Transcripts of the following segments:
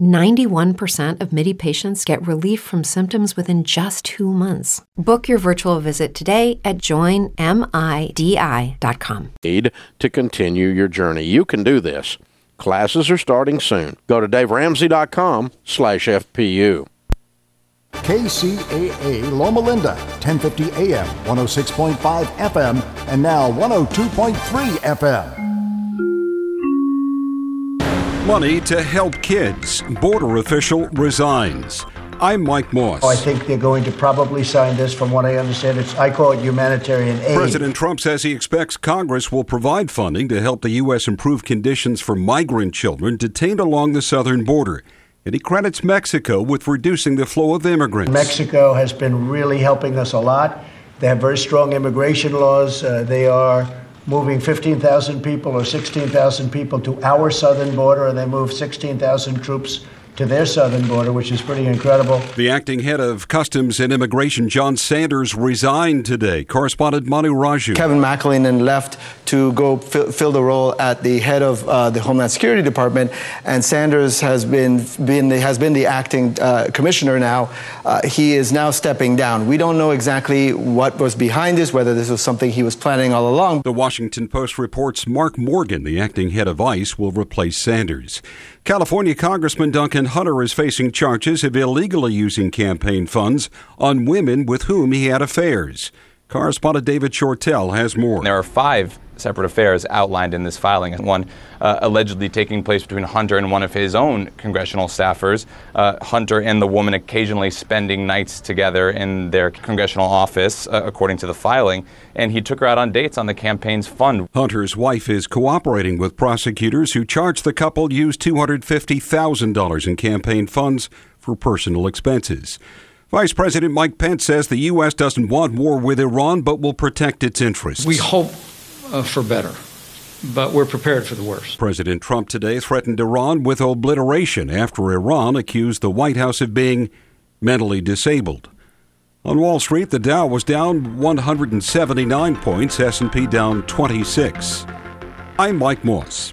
91% of MIDI patients get relief from symptoms within just two months. Book your virtual visit today at joinmidi.com. Need to continue your journey. You can do this. Classes are starting soon. Go to daveramsey.com slash FPU. KCAA Loma Linda, 1050 AM, 106.5 FM, and now 102.3 FM. Money to help kids. Border official resigns. I'm Mike Moss. Oh, I think they're going to probably sign this. From what I understand, it's I call it humanitarian aid. President Trump says he expects Congress will provide funding to help the U.S. improve conditions for migrant children detained along the southern border. And he credits Mexico with reducing the flow of immigrants. Mexico has been really helping us a lot. They have very strong immigration laws. Uh, they are moving 15,000 people or 16,000 people to our southern border, and they move 16,000 troops to their southern border, which is pretty incredible. The acting head of Customs and Immigration, John Sanders, resigned today. Correspondent Manu Raju. Kevin McAleenan left to go fill, fill the role at the head of uh, the Homeland Security Department, and Sanders has been, been has been the acting uh, commissioner now. Uh, he is now stepping down. We don't know exactly what was behind this, whether this was something he was planning all along. The Washington Post reports Mark Morgan, the acting head of ICE, will replace Sanders. California Congressman Duncan Hunter is facing charges of illegally using campaign funds on women with whom he had affairs. Correspondent David Shortell has more. There are five separate affairs outlined in this filing, and one uh, allegedly taking place between Hunter and one of his own congressional staffers. Uh, Hunter and the woman occasionally spending nights together in their congressional office, uh, according to the filing, and he took her out on dates on the campaign's fund. Hunter's wife is cooperating with prosecutors who charge the couple used $250,000 in campaign funds for personal expenses. Vice President Mike Pence says the U.S. doesn't want war with Iran, but will protect its interests. We hope uh, for better, but we're prepared for the worst. President Trump today threatened Iran with obliteration after Iran accused the White House of being mentally disabled. On Wall Street, the Dow was down 179 points, S&P down 26. I'm Mike Moss.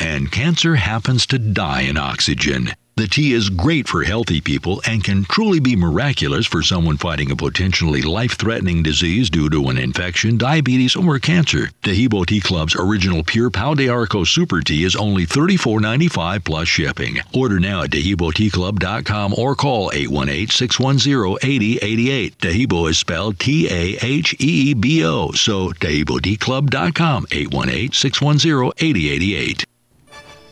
and cancer happens to die in oxygen. The tea is great for healthy people and can truly be miraculous for someone fighting a potentially life threatening disease due to an infection, diabetes, or cancer. Taheebo Tea Club's original Pure Pau d'Arco Super Tea is only $34.95 plus shipping. Order now at TaheeboTeaClub.com or call 818 610 8088. Taheebo is spelled T A H E E B O, so TaheeboTeaClub.com 818 610 8088.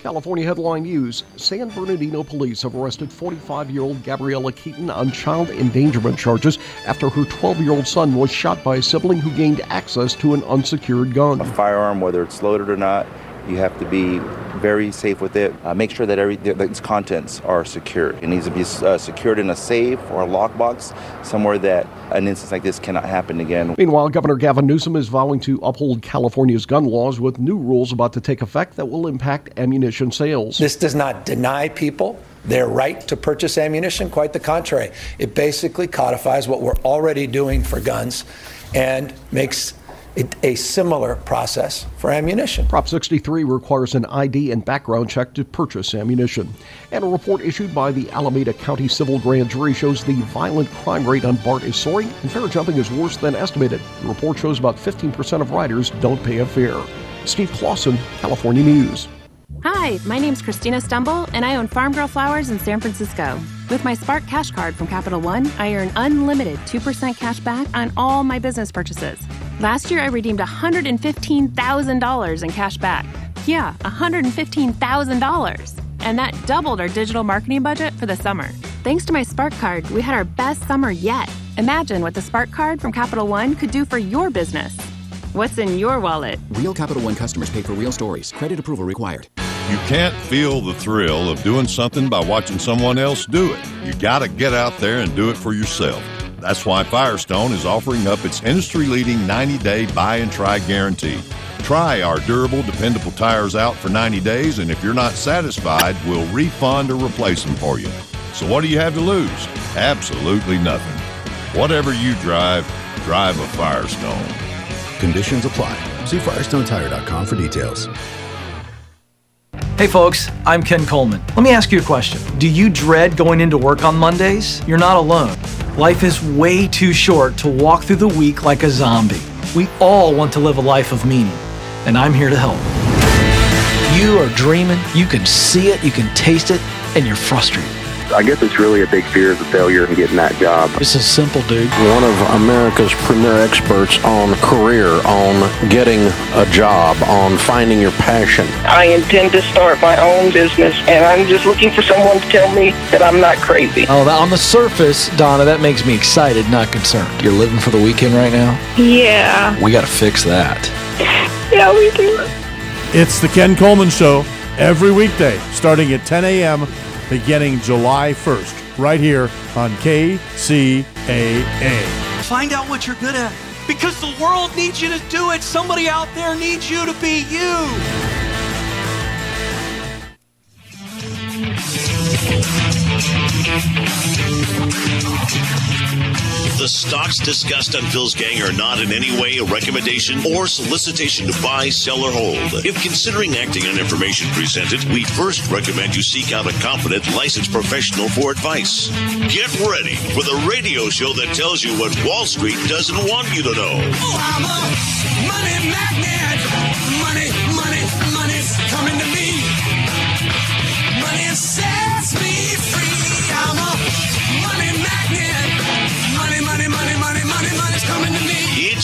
California Headline News San Bernardino police have arrested 45 year old Gabriella Keaton on child endangerment charges after her 12 year old son was shot by a sibling who gained access to an unsecured gun. A firearm, whether it's loaded or not, you have to be very safe with it. Uh, make sure that every that its contents are secure. It needs to be uh, secured in a safe or a lockbox, somewhere that an instance like this cannot happen again. Meanwhile, Governor Gavin Newsom is vowing to uphold California's gun laws with new rules about to take effect that will impact ammunition sales. This does not deny people their right to purchase ammunition. Quite the contrary. It basically codifies what we're already doing for guns and makes a similar process for ammunition. Prop 63 requires an ID and background check to purchase ammunition. And a report issued by the Alameda County Civil Grand Jury shows the violent crime rate on BART is soaring and fare jumping is worse than estimated. The report shows about 15% of riders don't pay a fare. Steve Clausen, California News. Hi, my name's Christina Stembel, and I own Farm Girl Flowers in San Francisco. With my Spark Cash Card from Capital One, I earn unlimited 2% cash back on all my business purchases. Last year, I redeemed $115,000 in cash back. Yeah, $115,000. And that doubled our digital marketing budget for the summer. Thanks to my Spark Card, we had our best summer yet. Imagine what the Spark Card from Capital One could do for your business. What's in your wallet? Real Capital One customers pay for real stories. Credit approval required. You can't feel the thrill of doing something by watching someone else do it. You got to get out there and do it for yourself. That's why Firestone is offering up its industry leading 90 day buy and try guarantee. Try our durable, dependable tires out for 90 days, and if you're not satisfied, we'll refund or replace them for you. So, what do you have to lose? Absolutely nothing. Whatever you drive, drive a Firestone. Conditions apply. See FirestoneTire.com for details. Hey folks, I'm Ken Coleman. Let me ask you a question. Do you dread going into work on Mondays? You're not alone. Life is way too short to walk through the week like a zombie. We all want to live a life of meaning, and I'm here to help. You are dreaming, you can see it, you can taste it, and you're frustrated. I guess it's really a big fear of the failure in getting that job. This is simple, dude. One of America's premier experts on career, on getting a job, on finding your passion. I intend to start my own business, and I'm just looking for someone to tell me that I'm not crazy. Oh, on the surface, Donna, that makes me excited, not concerned. You're living for the weekend right now? Yeah. We got to fix that. Yeah, we do. It's the Ken Coleman Show every weekday, starting at 10 a.m beginning July 1st, right here on KCAA. Find out what you're good at because the world needs you to do it. Somebody out there needs you to be you. The stocks discussed on Phil's Gang are not in any way a recommendation or solicitation to buy, sell, or hold. If considering acting on information presented, we first recommend you seek out a competent, licensed professional for advice. Get ready for the radio show that tells you what Wall Street doesn't want you to know. Oh,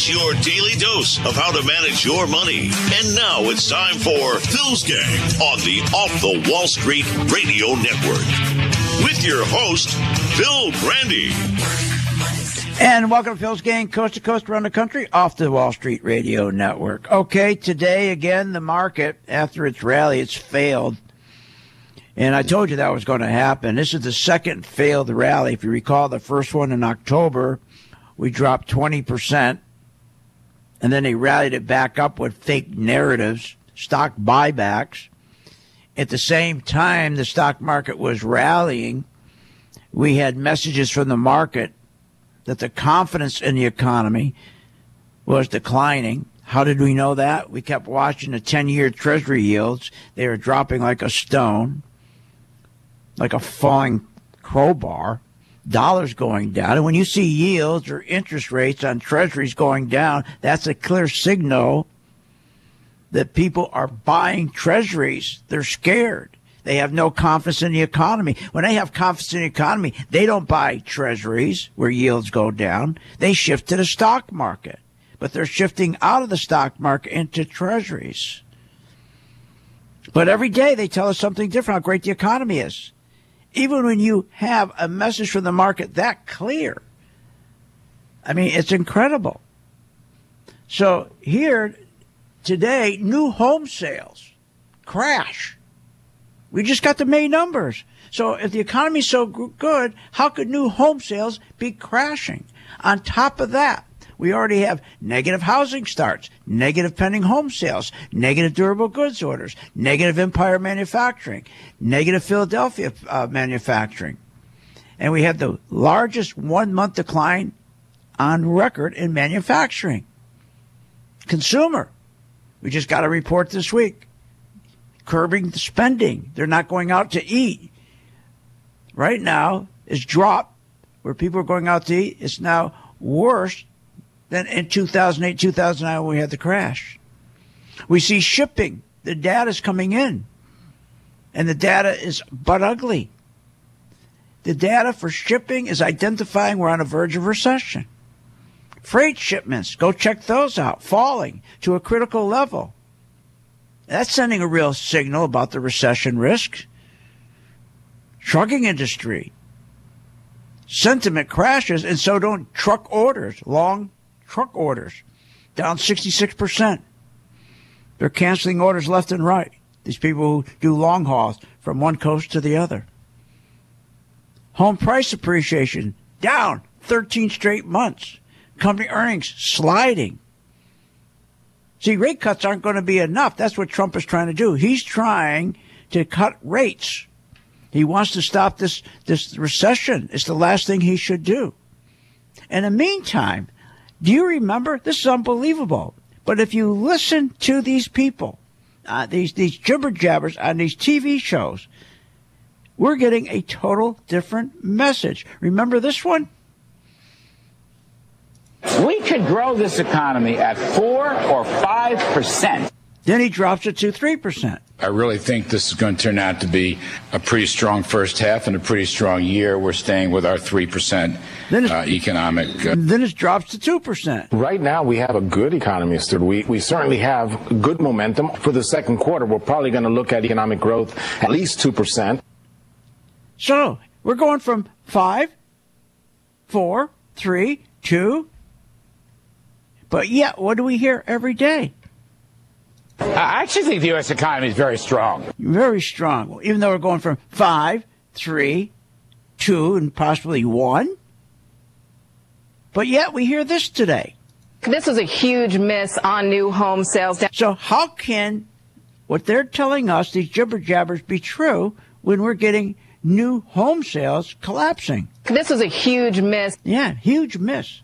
It's your daily dose of how to manage your money. And now it's time for Phil's Gang on the Off the Wall Street Radio Network. With your host, Phil Grande. And welcome to Phil's Gang, coast to coast around the country, off the Wall Street Radio Network. Okay, today again, the market, after its rally, it's failed. And I told you that was going to happen. This is the second failed rally. If you recall, the first one in October, we dropped 20%. And then they rallied it back up with fake narratives, stock buybacks. At the same time, the stock market was rallying. We had messages from the market that the confidence in the economy was declining. How did we know that? We kept watching the 10 year Treasury yields. They were dropping like a stone, like a falling crowbar. Dollars going down. And when you see yields or interest rates on Treasuries going down, that's a clear signal that people are buying Treasuries. They're scared. They have no confidence in the economy. When they have confidence in the economy, they don't buy treasuries where yields go down. They shift to the stock market. But they're shifting out of the stock market into treasuries. But every day they tell us something different how great the economy is. Even when you have a message from the market that clear, I mean, it's incredible. So here today, new home sales crash. We just got the May numbers. So if the economy's so good, how could new home sales be crashing? On top of that, we already have negative housing starts, negative pending home sales, negative durable goods orders, negative Empire manufacturing, negative Philadelphia uh, manufacturing. And we have the largest one month decline on record in manufacturing. Consumer, we just got a report this week curbing the spending. They're not going out to eat. Right now, it's dropped where people are going out to eat. It's now worse than in 2008, 2009 when we had the crash. We see shipping. The data is coming in, and the data is but ugly. The data for shipping is identifying we're on the verge of recession. Freight shipments, go check those out, falling to a critical level. That's sending a real signal about the recession risk. Trucking industry. Sentiment crashes, and so don't truck orders, long truck orders, down 66%. They're canceling orders left and right. These people who do long hauls from one coast to the other. Home price appreciation down 13 straight months. Company earnings sliding. See, rate cuts aren't going to be enough. That's what Trump is trying to do. He's trying to cut rates. He wants to stop this, this recession. It's the last thing he should do. In the meantime, do you remember? This is unbelievable. But if you listen to these people, uh, these, these jibber jabbers on these TV shows, we're getting a total different message. Remember this one? We could grow this economy at four or five percent. Then he drops it to three percent. I really think this is going to turn out to be a pretty strong first half and a pretty strong year. We're staying with our three percent uh, economic. Uh, Then it drops to two percent. Right now, we have a good economy, Mr. We, we certainly have good momentum. For the second quarter, we're probably going to look at economic growth at least 2%. So we're going from five, four, three, two. But yet, what do we hear every day? I actually think the U.S. economy is very strong. Very strong. Even though we're going from five, three, two, and possibly one. But yet we hear this today. This was a huge miss on new home sales. So how can what they're telling us, these jibber jabbers, be true when we're getting new home sales collapsing? This was a huge miss. Yeah, huge miss.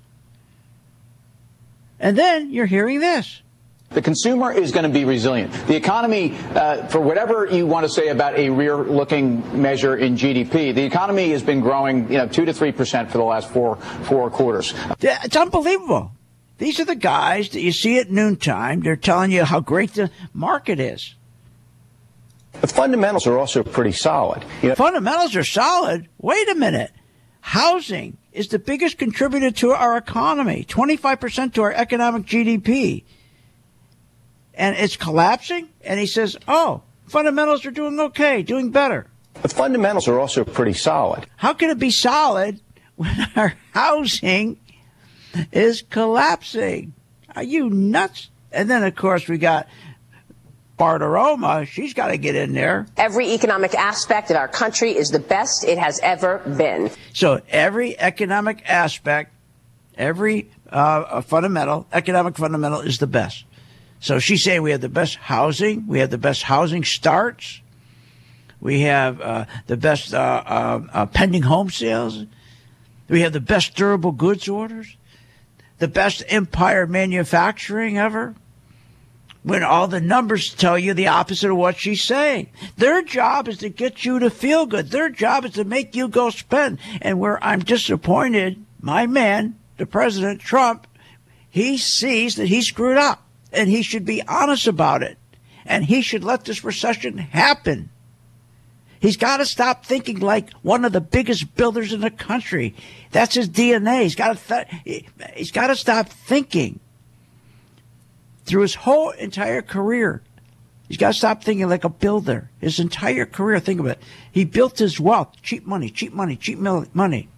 And then you're hearing this. The consumer is going to be resilient. The economy, uh, for whatever you want to say about a rear-looking measure in GDP, the economy has been growing, you know, two to three percent for the last four four quarters. Yeah, It's unbelievable. These are the guys that you see at noontime. They're telling you how great the market is. The fundamentals are also pretty solid. You know, Fundamentals are solid. Wait a minute. Housing is the biggest contributor to our economy, 25% to our economic GDP. And it's collapsing. And he says, oh, fundamentals are doing okay, doing better. the fundamentals are also pretty solid. How can it be solid when our housing is collapsing? Are you nuts? And then, of course, we got Bartiromo. She's got to get in there. Every economic aspect of our country is the best it has ever been. So every economic aspect, every uh, fundamental, economic fundamental is the best. So she's saying we have the best housing, we have the best housing starts, we have uh, the best uh, uh, uh, pending home sales, we have the best durable goods orders, the best empire manufacturing ever. When all the numbers tell you the opposite of what she's saying. Their job is to get you to feel good. Their job is to make you go spend. And where I'm disappointed, my man, the President Trump, he sees that he screwed up and he should be honest about it. And he should let this recession happen. He's got to stop thinking like one of the biggest builders in the country. That's his DNA. He's got to th- he's got to stop thinking. Through his whole entire career, He's got to stop thinking like a builder. His entire career, think of it. He built his wealth. Cheap money, cheap money, cheap money.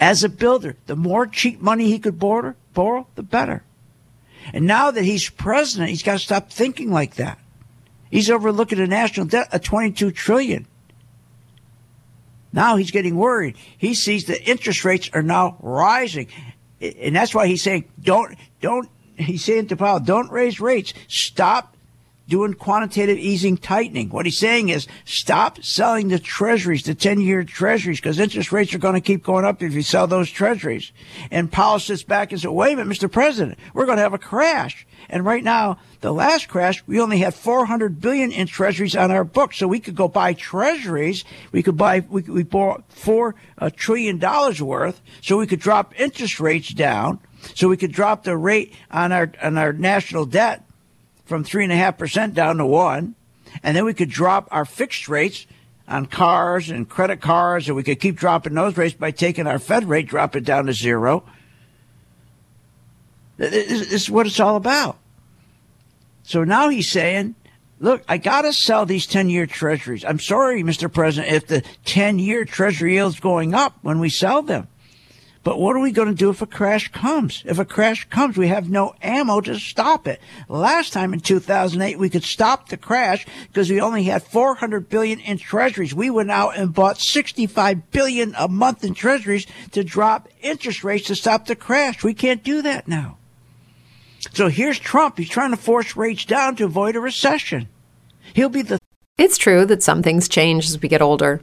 As a builder, the more cheap money he could borrow, borrow, the better. And now that he's president, he's got to stop thinking like that. He's overlooking a national debt of 22 trillion. Now he's getting worried. He sees the interest rates are now rising. And that's why he's saying, don't, don't, he's saying to Powell, don't raise rates. Stop doing quantitative easing tightening. What he's saying is stop selling the treasuries, the 10 year treasuries, because interest rates are going to keep going up if you sell those treasuries. And Powell sits back and says, wait a minute, Mr. President, we're going to have a crash. And right now, the last crash, we only had 400 billion in treasuries on our books. So we could go buy treasuries. We could buy, we, we bought four uh, trillion dollars worth. So we could drop interest rates down. So we could drop the rate on our, on our national debt from 3.5% down to 1 And then we could drop our fixed rates on cars and credit cards, and we could keep dropping those rates by taking our Fed rate, drop it down to zero. This is what it's all about. So now he's saying, look, I got to sell these 10 year treasuries. I'm sorry, Mr. President, if the 10 year treasury yield's going up when we sell them. But what are we going to do if a crash comes? If a crash comes, we have no ammo to stop it. Last time in 2008, we could stop the crash because we only had 400 billion in treasuries. We went out and bought 65 billion a month in treasuries to drop interest rates to stop the crash. We can't do that now. So here's Trump. He's trying to force rates down to avoid a recession. He'll be the. It's true that some things change as we get older.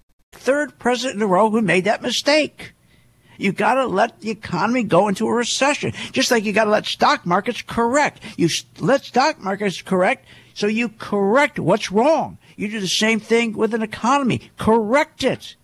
third president in a row who made that mistake. You got to let the economy go into a recession, just like you got to let stock markets correct. You let stock markets correct, so you correct what's wrong. You do the same thing with an economy. Correct it.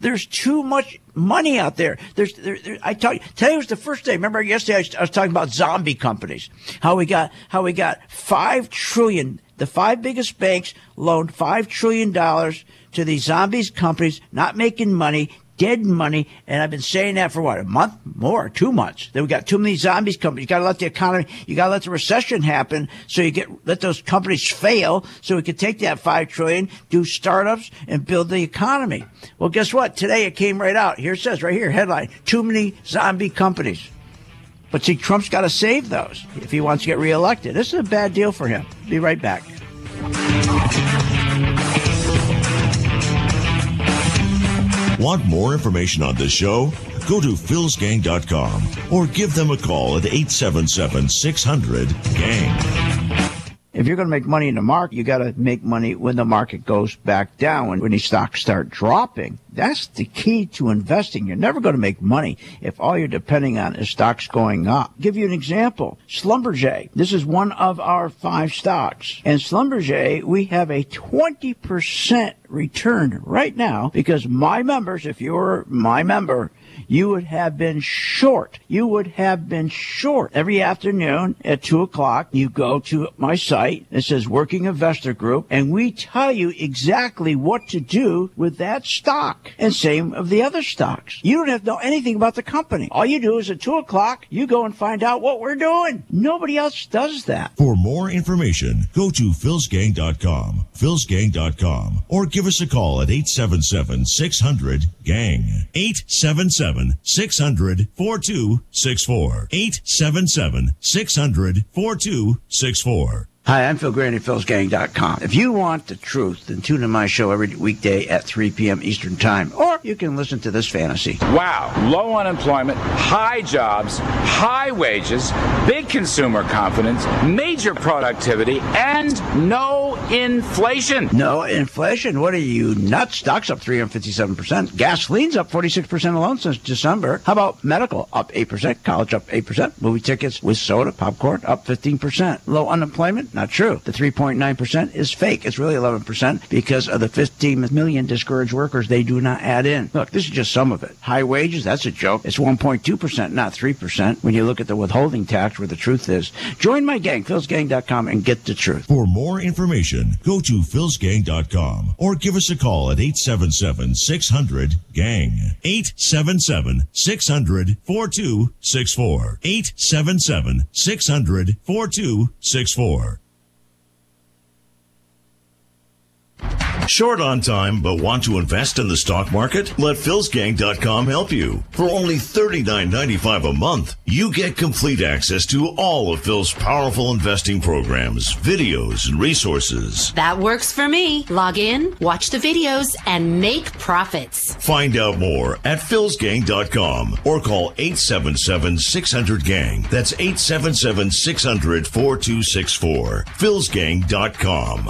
There's too much money out there. There's, there, there, I tell you, today was the first day. Remember yesterday I was, I was talking about zombie companies. How we got, how we got five trillion. The five biggest banks loaned five trillion dollars to these zombies companies not making money, dead money. And I've been saying that for what, a month more, two months. That we got too many zombies companies. You got to let the economy, you got to let the recession happen. So you get, let those companies fail so we can take that five trillion, do startups and build the economy. Well, guess what? Today it came right out. Here it says right here, headline, too many zombie companies. But see, Trump's got to save those if he wants to get reelected. This is a bad deal for him. Be right back. Want more information on this show? Go to philsgang.com or give them a call at 877 600 GANG. If you're going to make money in the market, you got to make money when the market goes back down, when, when these stocks start dropping. That's the key to investing. You're never going to make money if all you're depending on is stocks going up. Give you an example. Schlumberger. This is one of our five stocks. And Schlumberger, we have a 20% return right now because my members, if you're my member, you would have been short. You would have been short. Every afternoon at two o'clock, you go to my site. It says Working Investor Group, and we tell you exactly what to do with that stock. And same of the other stocks. You don't have to know anything about the company. All you do is at two o'clock, you go and find out what we're doing. Nobody else does that. For more information, go to philsgang.com, philsgang.com, or give us a call at 877 600 GANG. 877 600 4264. 877 600 4264. Hi, I'm Phil Grande, philsgang.com. If you want the truth, then tune in my show every weekday at 3 p.m. Eastern Time, or you can listen to this fantasy. Wow. Low unemployment, high jobs, high wages, big consumer confidence, major productivity, and no inflation. No inflation? What are you, nuts? Stocks up 357%. Gasoline's up 46% alone since December. How about medical? Up 8%. College up 8%. Movie tickets with soda, popcorn up 15%. Low unemployment? Not true. The 3.9% is fake. It's really 11% because of the 15 million discouraged workers they do not add in. Look, this is just some of it. High wages, that's a joke. It's 1.2%, not 3% when you look at the withholding tax where the truth is. Join my gang, philsgang.com, and get the truth. For more information, go to philsgang.com or give us a call at 877-600-GANG. 877-600-4264. 877-600-4264. Short on time, but want to invest in the stock market? Let philsgang.com help you. For only $39.95 a month, you get complete access to all of Phil's powerful investing programs, videos, and resources. That works for me. Log in, watch the videos, and make profits. Find out more at philsgang.com or call 877-600-GANG. That's 877-600-4264. philsgang.com.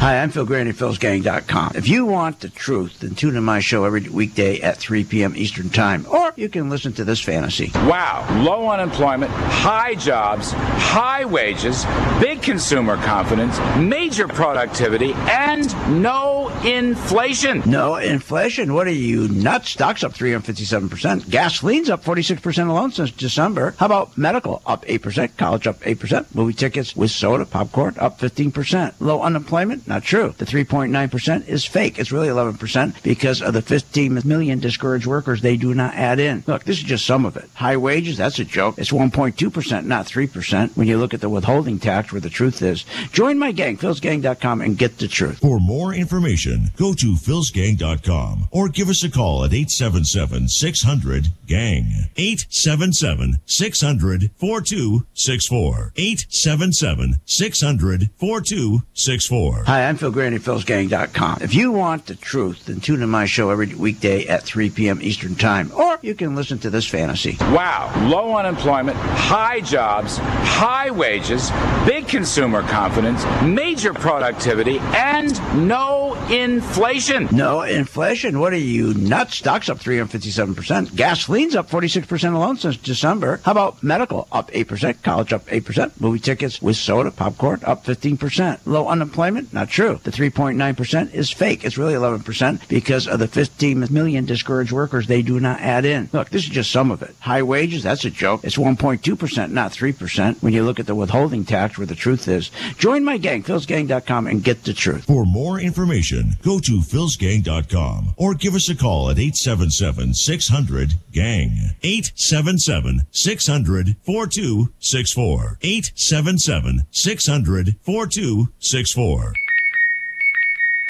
Hi, I'm Phil Grande, philsgang.com. If you want the truth, then tune in my show every weekday at 3 p.m. Eastern Time, or you can listen to this fantasy. Wow. Low unemployment, high jobs, high wages, big consumer confidence, major productivity, and no inflation. No inflation? What are you, nuts? Stocks up 357%. Gasoline's up 46% alone since December. How about medical? Up 8%. College up 8%. Movie tickets with soda, popcorn up 15%. Low unemployment? Not true. The 3.9% is fake. It's really 11% because of the 15 million discouraged workers they do not add in. Look, this is just some of it. High wages? That's a joke. It's 1.2%, not 3% when you look at the withholding tax where the truth is. Join my gang, philsgang.com, and get the truth. For more information, go to philsgang.com or give us a call at 877-600-GANG. 877-600-4264. 877-600-4264. Hi, I'm Phil Grande, philsgang.com. If you want the truth, then tune in my show every weekday at 3 p.m. Eastern Time, or you can listen to this fantasy. Wow. Low unemployment, high jobs, high wages, big consumer confidence, major productivity, and no inflation. No inflation? What are you, nuts? Stocks up 357%. Gasoline's up 46% alone since December. How about medical? Up 8%. College up 8%. Movie tickets with soda, popcorn up 15%. Low unemployment? Not true. The 3.9% is fake. It's really 11% because of the 15 million discouraged workers they do not add in. Look, this is just some of it. High wages? That's a joke. It's 1.2%, not 3% when you look at the withholding tax where the truth is. Join my gang, philsgang.com, and get the truth. For more information, go to philsgang.com or give us a call at 877-600-GANG. 877-600-4264. 877-600-4264.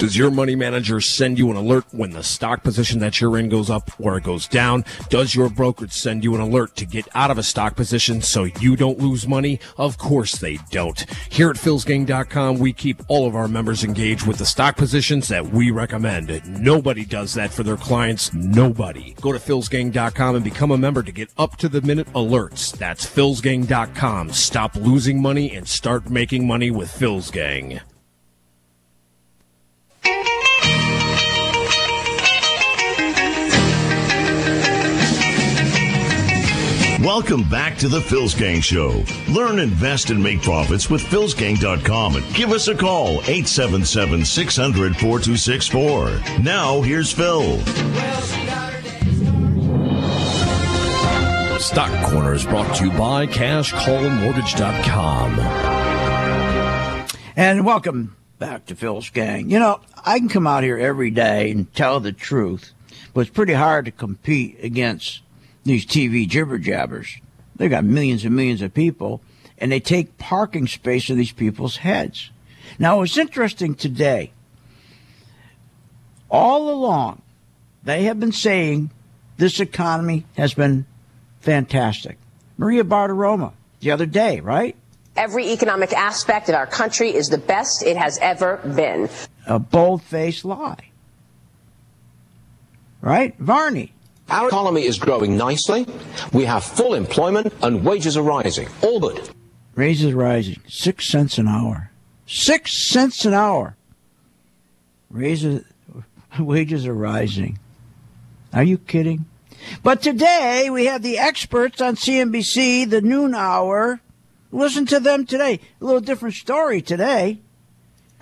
Does your money manager send you an alert when the stock position that you're in goes up or it goes down? Does your brokerage send you an alert to get out of a stock position so you don't lose money? Of course they don't. Here at philsgang.com, we keep all of our members engaged with the stock positions that we recommend. Nobody does that for their clients. Nobody. Go to philsgang.com and become a member to get up to the minute alerts. That's philsgang.com. Stop losing money and start making money with Phil's Gang. Welcome back to the Phil's Gang Show. Learn, invest, and make profits with philsgang.com and give us a call 877 600 4264. Now, here's Phil. Stock Corner is brought to you by CashCallMortgage.com. And welcome back to Phil's Gang. You know, I can come out here every day and tell the truth, but it's pretty hard to compete against these TV jibber jabbers. They got millions and millions of people, and they take parking space in these people's heads. Now, it's interesting today. All along, they have been saying this economy has been fantastic. Maria Bartiromo, the other day, right? Every economic aspect of our country is the best it has ever been. A bold faced lie. Right? Varney. Our economy is growing nicely. We have full employment and wages are rising. All good. Raises rising. Six cents an hour. Six cents an hour. Raises, wages are rising. Are you kidding? But today we have the experts on CNBC, the noon hour. Listen to them today. A little different story today.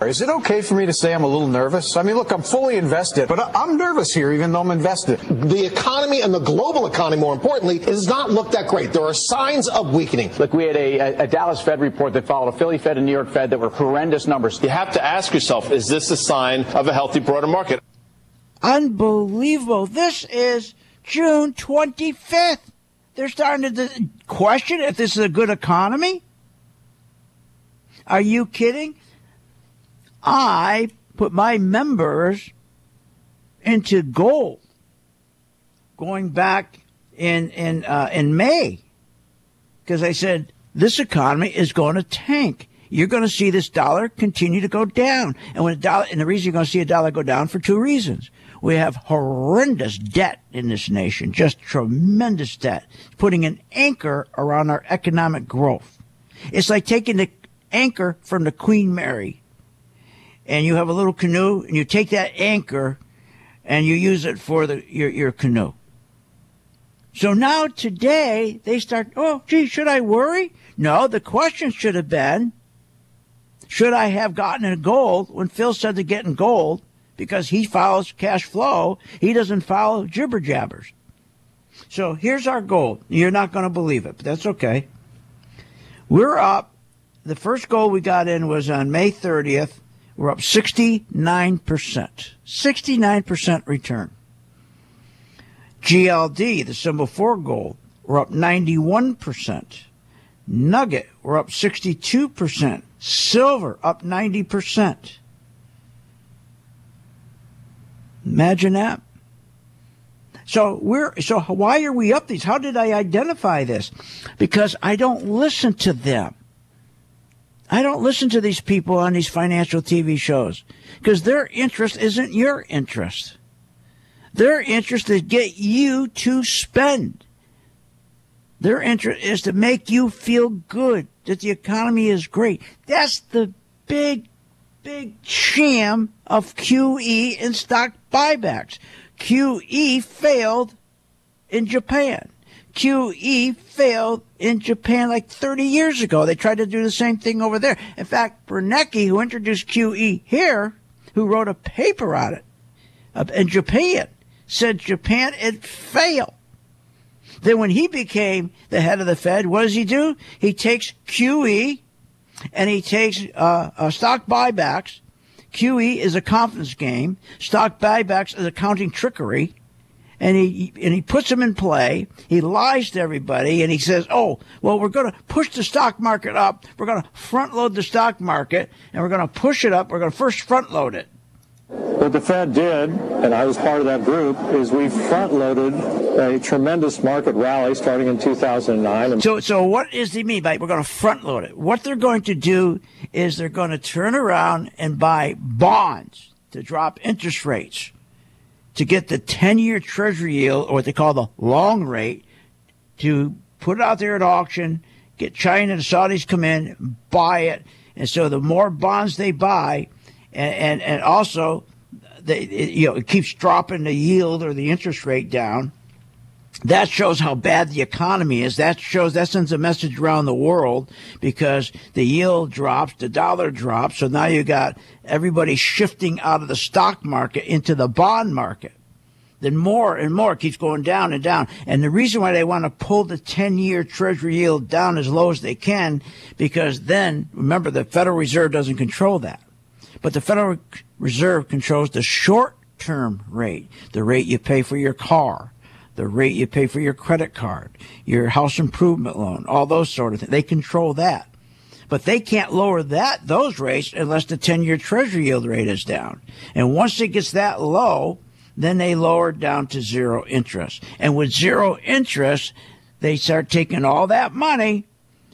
Is it okay for me to say I'm a little nervous? I mean, look, I'm fully invested, but I- I'm nervous here, even though I'm invested. The economy and the global economy, more importantly, does not look that great. There are signs of weakening. Look, we had a, a Dallas Fed report that followed a Philly Fed and New York Fed that were horrendous numbers. You have to ask yourself, is this a sign of a healthy broader market? Unbelievable. This is June 25th. They're starting to question if this is a good economy. Are you kidding? I put my members into gold going back in in uh, in May because I said this economy is going to tank. You're going to see this dollar continue to go down, and when a dollar, and the reason you're going to see a dollar go down for two reasons. We have horrendous debt in this nation, just tremendous debt, putting an anchor around our economic growth. It's like taking the anchor from the Queen Mary, and you have a little canoe, and you take that anchor, and you use it for the your, your canoe. So now today they start, oh, gee, should I worry? No, the question should have been, should I have gotten in gold when Phil said to get in gold because he follows cash flow? He doesn't follow jibber jabbers. So here's our goal. You're not going to believe it, but that's okay. We're up. The first goal we got in was on May 30th. We're up 69%. 69% return. GLD, the symbol for gold, we're up 91%. Nugget, we're up 62%. Silver, up 90%. Imagine that. So we're so why are we up these? How did I identify this? Because I don't listen to them. I don't listen to these people on these financial TV shows because their interest isn't your interest. Their interest is get you to spend. Their interest is to make you feel good that the economy is great. That's the big, big sham of QE and stock buybacks. QE failed in Japan. QE failed in Japan like 30 years ago. They tried to do the same thing over there. In fact, Bernanke, who introduced QE here, who wrote a paper on it uh, in Japan, said Japan it failed. Then when he became the head of the Fed, what does he do? He takes QE and he takes uh, uh, stock buybacks. QE is a confidence game. Stock buybacks is accounting trickery. And he and he puts them in play. He lies to everybody, and he says, "Oh, well, we're going to push the stock market up. We're going to front load the stock market, and we're going to push it up. We're going to first front load it." What the Fed did, and I was part of that group, is we front loaded a tremendous market rally starting in 2009. So, so what does he mean by we're going to front load it? What they're going to do is they're going to turn around and buy bonds to drop interest rates to get the 10 year treasury yield, or what they call the long rate, to put it out there at auction, get China and Saudis come in, buy it. And so the more bonds they buy, and, and, and also, they, it, you know, it keeps dropping the yield or the interest rate down. That shows how bad the economy is. That shows that sends a message around the world because the yield drops, the dollar drops. So now you got everybody shifting out of the stock market into the bond market. Then more and more keeps going down and down. And the reason why they want to pull the 10 year treasury yield down as low as they can, because then remember the Federal Reserve doesn't control that. But the Federal Reserve controls the short term rate, the rate you pay for your car, the rate you pay for your credit card, your house improvement loan, all those sort of things. They control that. But they can't lower that those rates unless the 10-year treasury yield rate is down. And once it gets that low, then they lower down to zero interest. And with zero interest, they start taking all that money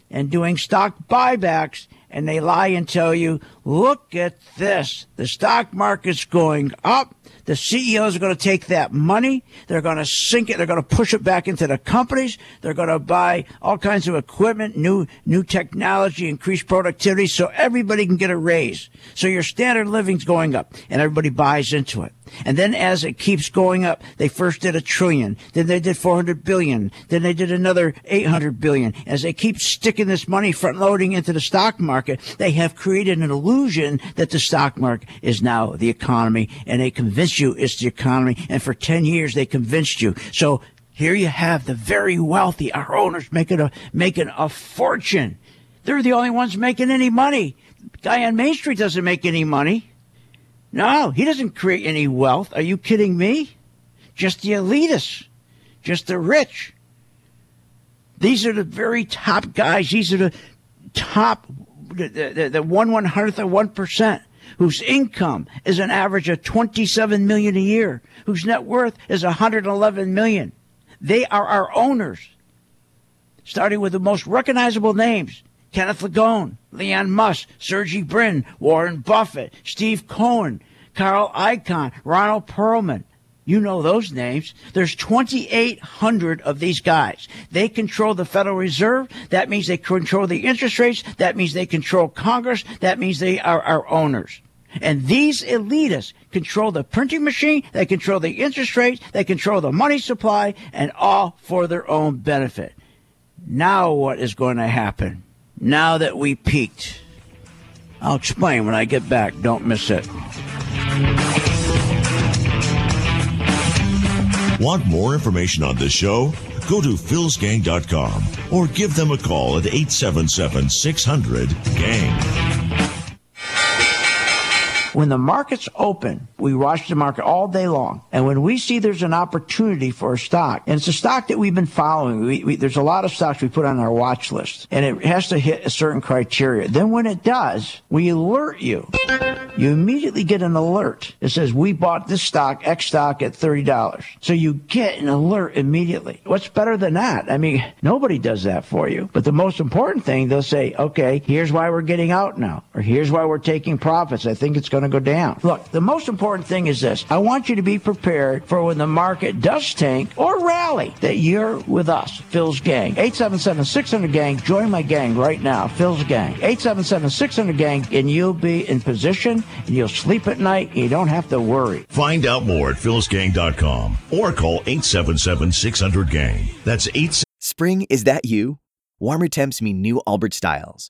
and doing stock buybacks, and they lie and tell you, look at this. The stock market's going up. The CEOs are going to take that money. They're going to sink it. They're going to push it back into the companies. They're going to buy all kinds of equipment, new, new technology, increase productivity so everybody can get a raise. So your standard living's going up and everybody buys into it. And then as it keeps going up, they first did a trillion, then they did 400 billion, then they did another 800 billion. As they keep sticking this money front loading into the stock market, they have created an illusion that the stock market is now the economy and they convince you it's the economy. And for 10 years, they convinced you. So here you have the very wealthy, our owners making a, making a fortune. They're the only ones making any money. Guy on Main Street doesn't make any money. No, he doesn't create any wealth. Are you kidding me? Just the elitists, just the rich. These are the very top guys. These are the top, the, the, the one one hundredth of one percent whose income is an average of 27 million a year, whose net worth is 111 million. They are our owners. Starting with the most recognizable names. Kenneth Langone, Elon Musk, Sergey Brin, Warren Buffett, Steve Cohen, Carl Icahn, Ronald Perelman. You know those names. There's 2,800 of these guys. They control the Federal Reserve. That means they control the interest rates. That means they control Congress. That means they are our owners. And these elitists control the printing machine, they control the interest rates, they control the money supply, and all for their own benefit. Now, what is going to happen? Now that we peaked, I'll explain when I get back. Don't miss it. Want more information on this show? Go to philsgang.com or give them a call at 877 600 GANG. When the markets open, we watch the market all day long. And when we see there's an opportunity for a stock, and it's a stock that we've been following, we, we, there's a lot of stocks we put on our watch list, and it has to hit a certain criteria. Then when it does, we alert you. You immediately get an alert. It says, we bought this stock, X stock at $30. So you get an alert immediately. What's better than that? I mean, nobody does that for you. But the most important thing, they'll say, okay, here's why we're getting out now, or here's why we're taking profits. I think it's going to go down. Look, the most important thing is this. I want you to be prepared for when the market does tank or rally that you're with us, Phil's Gang. 877-600 Gang. Join my gang right now, Phil's Gang. 877-600 Gang, and you'll be in position and you'll sleep at night and you don't have to worry. Find out more at philsgang.com or call 877-600-GANG. That's 8 Spring, is that you? Warmer temps mean new Allbirds styles.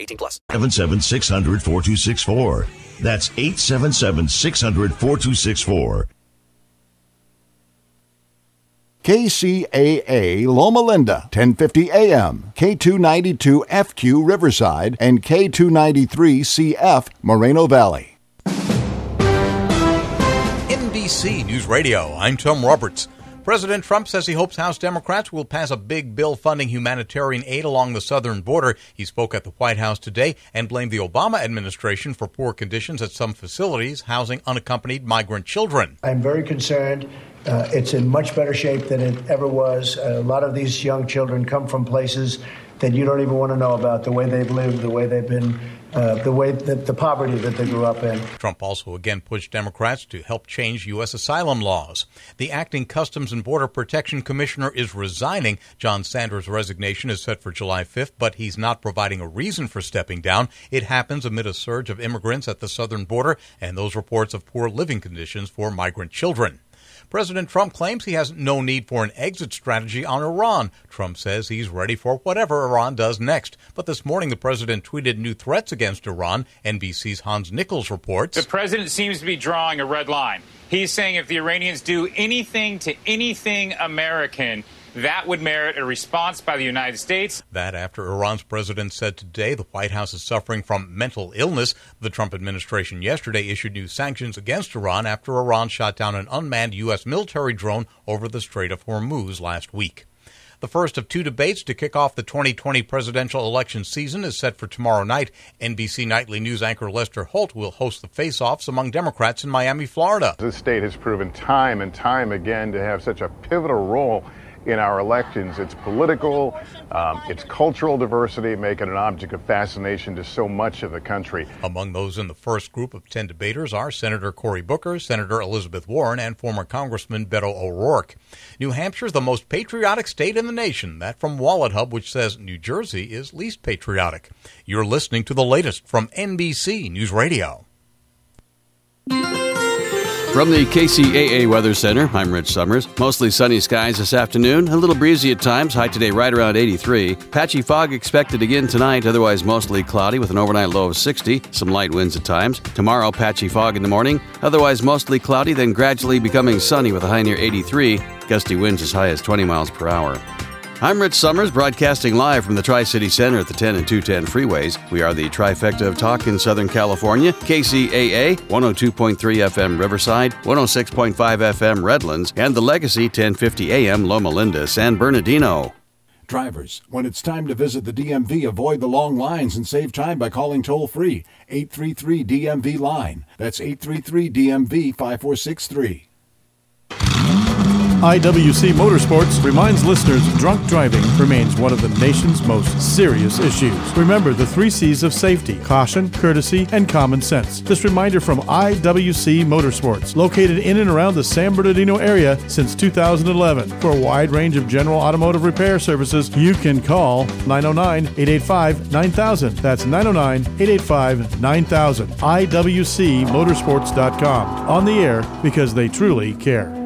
18 plus. 877 4264 That's 877 600 4264 KCAA Loma Linda, 1050 AM, K292 FQ Riverside, and K293 CF Moreno Valley. NBC News Radio, I'm Tom Roberts. President Trump says he hopes House Democrats will pass a big bill funding humanitarian aid along the southern border. He spoke at the White House today and blamed the Obama administration for poor conditions at some facilities housing unaccompanied migrant children. I'm very concerned. Uh, it's in much better shape than it ever was. a lot of these young children come from places that you don't even want to know about the way they've lived, the way they've been uh, the way that the poverty that they grew up in. Trump also again pushed Democrats to help change U.S. asylum laws. The acting Customs and Border Protection Commissioner is resigning. John Sanders' resignation is set for July 5th, but he's not providing a reason for stepping down. It happens amid a surge of immigrants at the southern border and those reports of poor living conditions for migrant children. President Trump claims he has no need for an exit strategy on Iran. Trump says he's ready for whatever Iran does next. But this morning, the president tweeted new threats against Iran. NBC's Hans Nichols reports. The president seems to be drawing a red line. He's saying if the Iranians do anything to anything American, that would merit a response by the United States. That after Iran's president said today the White House is suffering from mental illness. The Trump administration yesterday issued new sanctions against Iran after Iran shot down an unmanned U.S. military drone over the Strait of Hormuz last week. The first of two debates to kick off the 2020 presidential election season is set for tomorrow night. NBC Nightly News anchor Lester Holt will host the face offs among Democrats in Miami, Florida. This state has proven time and time again to have such a pivotal role in our elections. It's political, um, it's cultural diversity, making an object of fascination to so much of the country. Among those in the first group of 10 debaters are Senator Cory Booker, Senator Elizabeth Warren, and former Congressman Beto O'Rourke. New Hampshire is the most patriotic state in the nation. That from Wallet Hub, which says New Jersey is least patriotic. You're listening to the latest from NBC News Radio. From the KCAA Weather Center, I'm Rich Summers. Mostly sunny skies this afternoon, a little breezy at times, high today right around 83. Patchy fog expected again tonight, otherwise mostly cloudy with an overnight low of 60. Some light winds at times. Tomorrow, patchy fog in the morning, otherwise mostly cloudy, then gradually becoming sunny with a high near 83. Gusty winds as high as 20 miles per hour. I'm Rich Summers, broadcasting live from the Tri City Center at the 10 and 210 freeways. We are the trifecta of talk in Southern California KCAA, 102.3 FM Riverside, 106.5 FM Redlands, and the Legacy 1050 AM Loma Linda, San Bernardino. Drivers, when it's time to visit the DMV, avoid the long lines and save time by calling toll free 833 DMV line. That's 833 DMV 5463. IWC Motorsports reminds listeners drunk driving remains one of the nation's most serious issues. Remember the three C's of safety caution, courtesy, and common sense. This reminder from IWC Motorsports, located in and around the San Bernardino area since 2011. For a wide range of general automotive repair services, you can call 909 885 9000. That's 909 885 9000. IWCMotorsports.com. On the air because they truly care.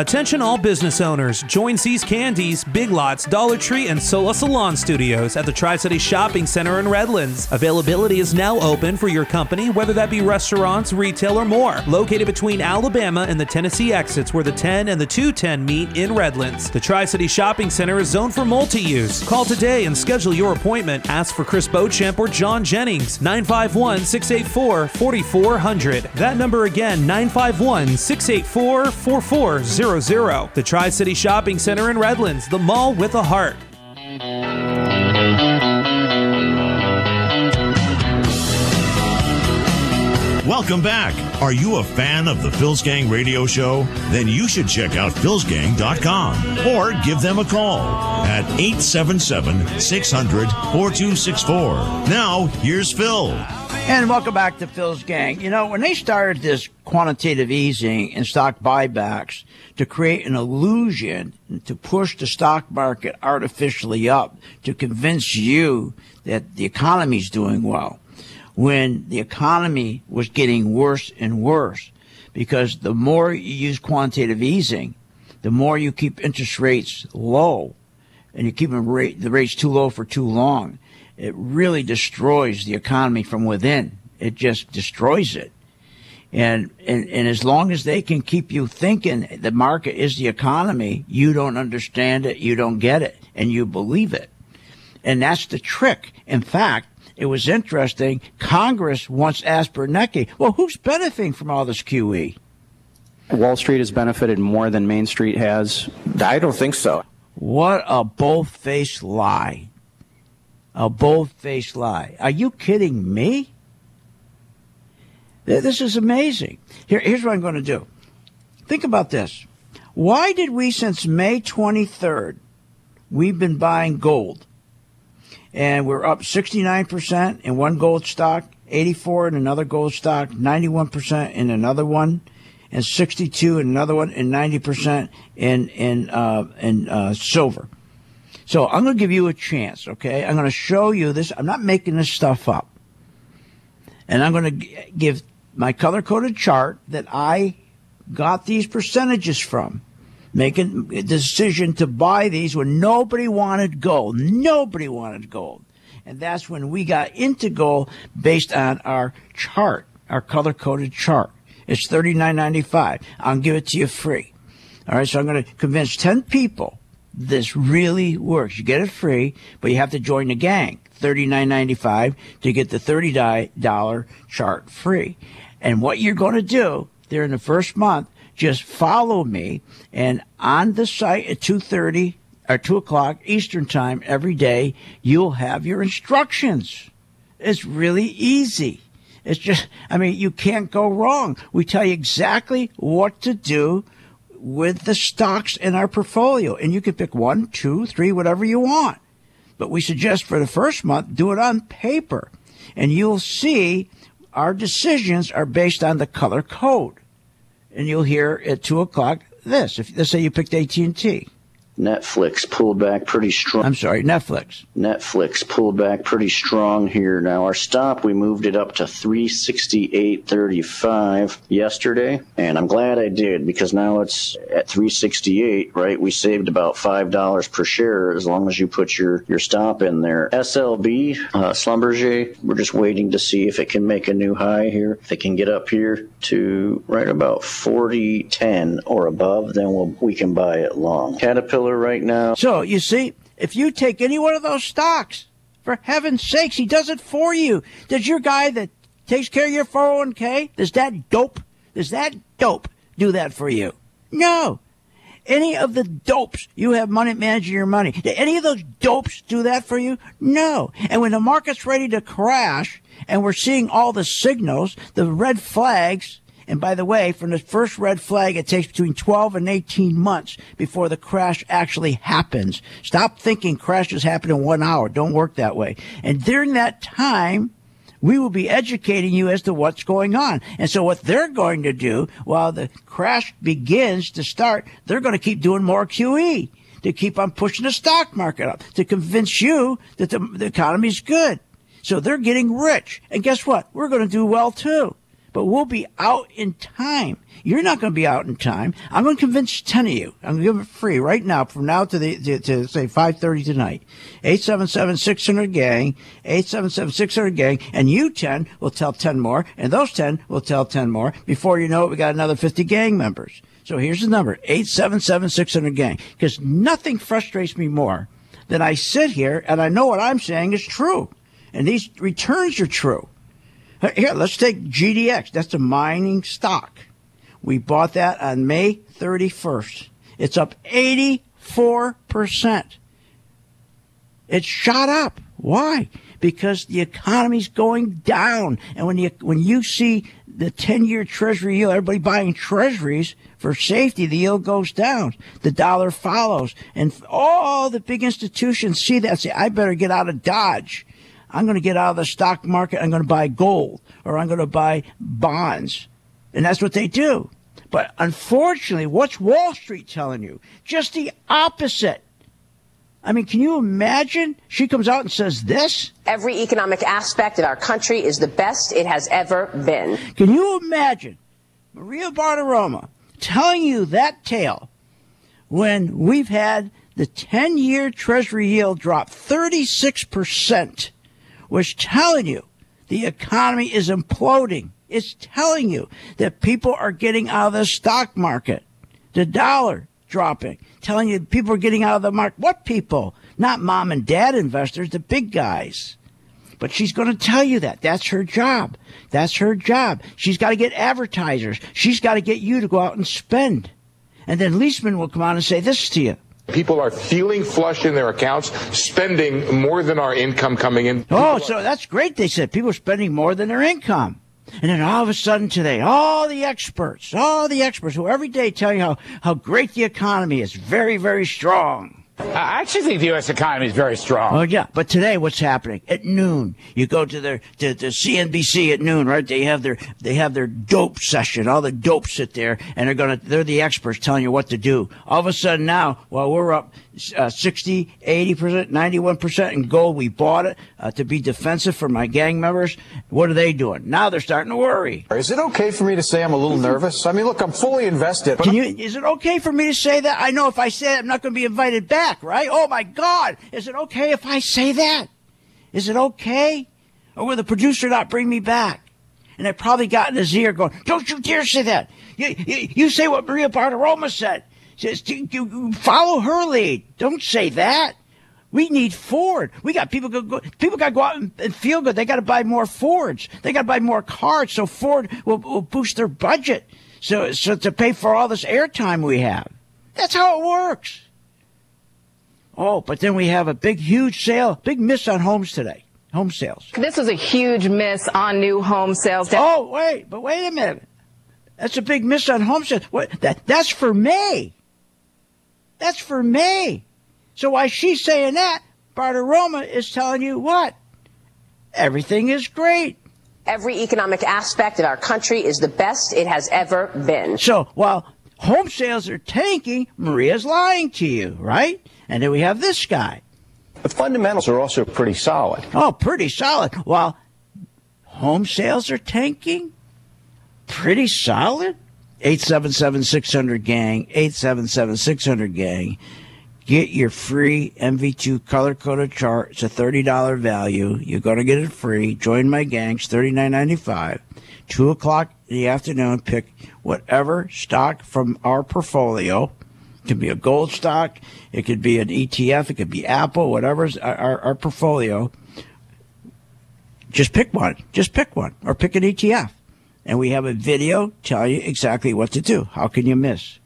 Attention all business owners. Join See's Candies, Big Lots, Dollar Tree, and Sola Salon Studios at the Tri-City Shopping Center in Redlands. Availability is now open for your company, whether that be restaurants, retail, or more. Located between Alabama and the Tennessee exits where the 10 and the 210 meet in Redlands. The Tri-City Shopping Center is zoned for multi-use. Call today and schedule your appointment. Ask for Chris Beauchamp or John Jennings, 951-684-4400. That number again, 951-684-4400. The Tri City Shopping Center in Redlands, the mall with a heart. Welcome back. Are you a fan of the Phil's Gang radio show? Then you should check out philsgang.com or give them a call at 877 600 4264. Now, here's Phil. And welcome back to Phil's Gang. You know, when they started this quantitative easing and stock buybacks to create an illusion to push the stock market artificially up to convince you that the economy's doing well, when the economy was getting worse and worse, because the more you use quantitative easing, the more you keep interest rates low, and you keep rate, the rates too low for too long, it really destroys the economy from within. It just destroys it. And, and, and as long as they can keep you thinking the market is the economy, you don't understand it, you don't get it, and you believe it. And that's the trick. In fact, it was interesting. Congress once asked Bernanke, well, who's benefiting from all this QE? Wall Street has benefited more than Main Street has. I don't think so. What a bold-faced lie. A bold-faced lie. Are you kidding me? This is amazing. Here, here's what I'm going to do. Think about this. Why did we, since May 23rd, we've been buying gold? and we're up 69% in one gold stock, 84 in another gold stock, 91% in another one, and 62 in another one, and 90% in in uh, in uh, silver. So I'm going to give you a chance, okay? I'm going to show you this. I'm not making this stuff up, and I'm going to give my color coded chart that I got these percentages from. Making a decision to buy these when nobody wanted gold. Nobody wanted gold. And that's when we got into gold based on our chart, our color coded chart. It's thirty nine ninety five. I'll give it to you free. All right, so I'm going to convince ten people this really works. You get it free, but you have to join the gang. Thirty nine ninety five to get the thirty dollar chart free. And what you're going to do during the first month, just follow me, and on the site at two thirty or two o'clock Eastern time every day, you'll have your instructions. It's really easy. It's just, I mean, you can't go wrong. We tell you exactly what to do with the stocks in our portfolio, and you can pick one, two, three, whatever you want. But we suggest for the first month, do it on paper, and you'll see our decisions are based on the color code. And you'll hear at two o'clock this. If let's say you picked AT and T, Netflix pulled back pretty strong. I'm sorry, Netflix. Netflix pulled back pretty strong here. Now our stop, we moved it up to 368.35 yesterday, and I'm glad I did because now it's at 368. Right, we saved about five dollars per share as long as you put your your stop in there. SLB, uh, Schlumberger, we're just waiting to see if it can make a new high here. If it can get up here to right about 40.10 or above, then we'll, we can buy it long. Caterpillar right now. So you see, if you take any one of those stocks, for heaven's sakes, he does it for you. Does your guy that takes care of your 401k, does that dope, does that dope do that for you? No. Any of the dopes you have money managing your money, do any of those dopes do that for you? No. And when the market's ready to crash and we're seeing all the signals, the red flags, and by the way, from the first red flag, it takes between 12 and 18 months before the crash actually happens. Stop thinking crashes happen in one hour. Don't work that way. And during that time, we will be educating you as to what's going on. And so what they're going to do while the crash begins to start, they're going to keep doing more QE to keep on pushing the stock market up to convince you that the, the economy's good. So they're getting rich. And guess what? We're going to do well too but we'll be out in time. You're not going to be out in time. I'm going to convince 10 of you. I'm going to give it free right now from now to the, to, to say 530 tonight. 877-600-GANG, 877-600-GANG, and you 10 will tell 10 more, and those 10 will tell 10 more. Before you know it, we got another 50 gang members. So here's the number, 877-600-GANG, because nothing frustrates me more than I sit here and I know what I'm saying is true. And these returns are true. Here, let's take GDX. That's a mining stock. We bought that on May 31st. It's up 84%. It shot up. Why? Because the economy's going down. And when you, when you see the 10 year treasury yield, everybody buying treasuries for safety, the yield goes down. The dollar follows. And all the big institutions see that say, I better get out of Dodge. I'm going to get out of the stock market. I'm going to buy gold or I'm going to buy bonds. And that's what they do. But unfortunately, what's Wall Street telling you? Just the opposite. I mean, can you imagine? She comes out and says this. Every economic aspect of our country is the best it has ever been. Can you imagine Maria Bartiromo telling you that tale when we've had the 10 year Treasury yield drop 36%? Was telling you the economy is imploding. It's telling you that people are getting out of the stock market, the dollar dropping, telling you people are getting out of the market. What people? Not mom and dad investors, the big guys. But she's going to tell you that. That's her job. That's her job. She's got to get advertisers. She's got to get you to go out and spend. And then Liesman will come on and say this to you. People are feeling flush in their accounts, spending more than our income coming in. Oh, so that's great. They said people are spending more than their income. And then all of a sudden today, all the experts, all the experts who every day tell you how, how great the economy is, very, very strong. I actually think the U.S. economy is very strong. Oh yeah, but today what's happening at noon? You go to their to, to CNBC at noon, right? They have their they have their dope session. All the dope sit there, and they're gonna they're the experts telling you what to do. All of a sudden now, while we're up uh, 60, 80 percent, 91 percent in gold, we bought it uh, to be defensive for my gang members. What are they doing now? They're starting to worry. Is it okay for me to say I'm a little nervous? I mean, look, I'm fully invested. Can you? Is it okay for me to say that? I know if I say it, I'm not going to be invited back, right? Oh my God! Is it okay if I say that? Is it okay? Or will the producer not bring me back? And I probably got in his ear going, "Don't you dare say that! You, you, you say what Maria Bartiromo said. Says you, you follow her lead. Don't say that." We need Ford. We got people go, go people got to go out and, and feel good. They got to buy more Fords. They got to buy more cars so Ford will, will boost their budget. So so to pay for all this airtime we have. That's how it works. Oh, but then we have a big, huge sale, big miss on homes today. Home sales. This was a huge miss on new home sales. Oh, wait, but wait a minute. That's a big miss on home sales. What? That that's for May. That's for May. So while she's saying that, Bartiromo is telling you what? Everything is great. Every economic aspect of our country is the best it has ever been. So while home sales are tanking, Maria's lying to you, right? And then we have this guy. The fundamentals are also pretty solid. Oh, pretty solid. While home sales are tanking, pretty solid. 877 600 gang, 877 600 gang. Get your free MV2 color coded chart. It's a $30 value. You're going to get it free. Join my gangs, $39.95. 2 o'clock in the afternoon, pick whatever stock from our portfolio. It could be a gold stock. It could be an ETF. It could be Apple, whatever's our, our, portfolio. Just pick one. Just pick one or pick an ETF. And we have a video telling you exactly what to do. How can you miss?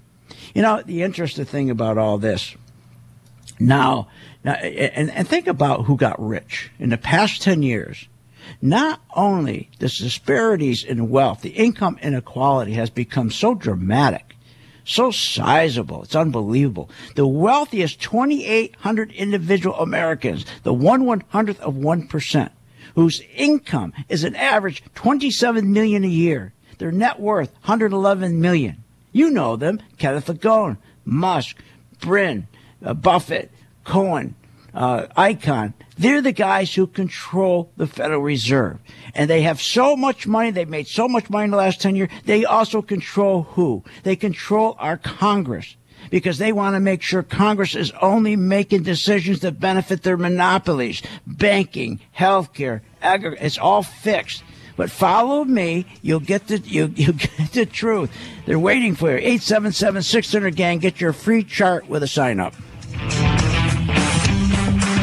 You know, the interesting thing about all this now, now and, and think about who got rich in the past 10 years. Not only the disparities in wealth, the income inequality has become so dramatic, so sizable, it's unbelievable. The wealthiest 2,800 individual Americans, the one one hundredth of 1%, whose income is an average 27 million a year, their net worth 111 million. You know them, Kenneth Langone, Musk, Brin, uh, Buffett, Cohen, uh, Icahn. They're the guys who control the Federal Reserve. And they have so much money. They've made so much money in the last 10 years. They also control who? They control our Congress because they want to make sure Congress is only making decisions that benefit their monopolies, banking, healthcare, agri- It's all fixed. But follow me, you'll get the you you get the truth. They're waiting for you. 877 600 gang, get your free chart with a sign up.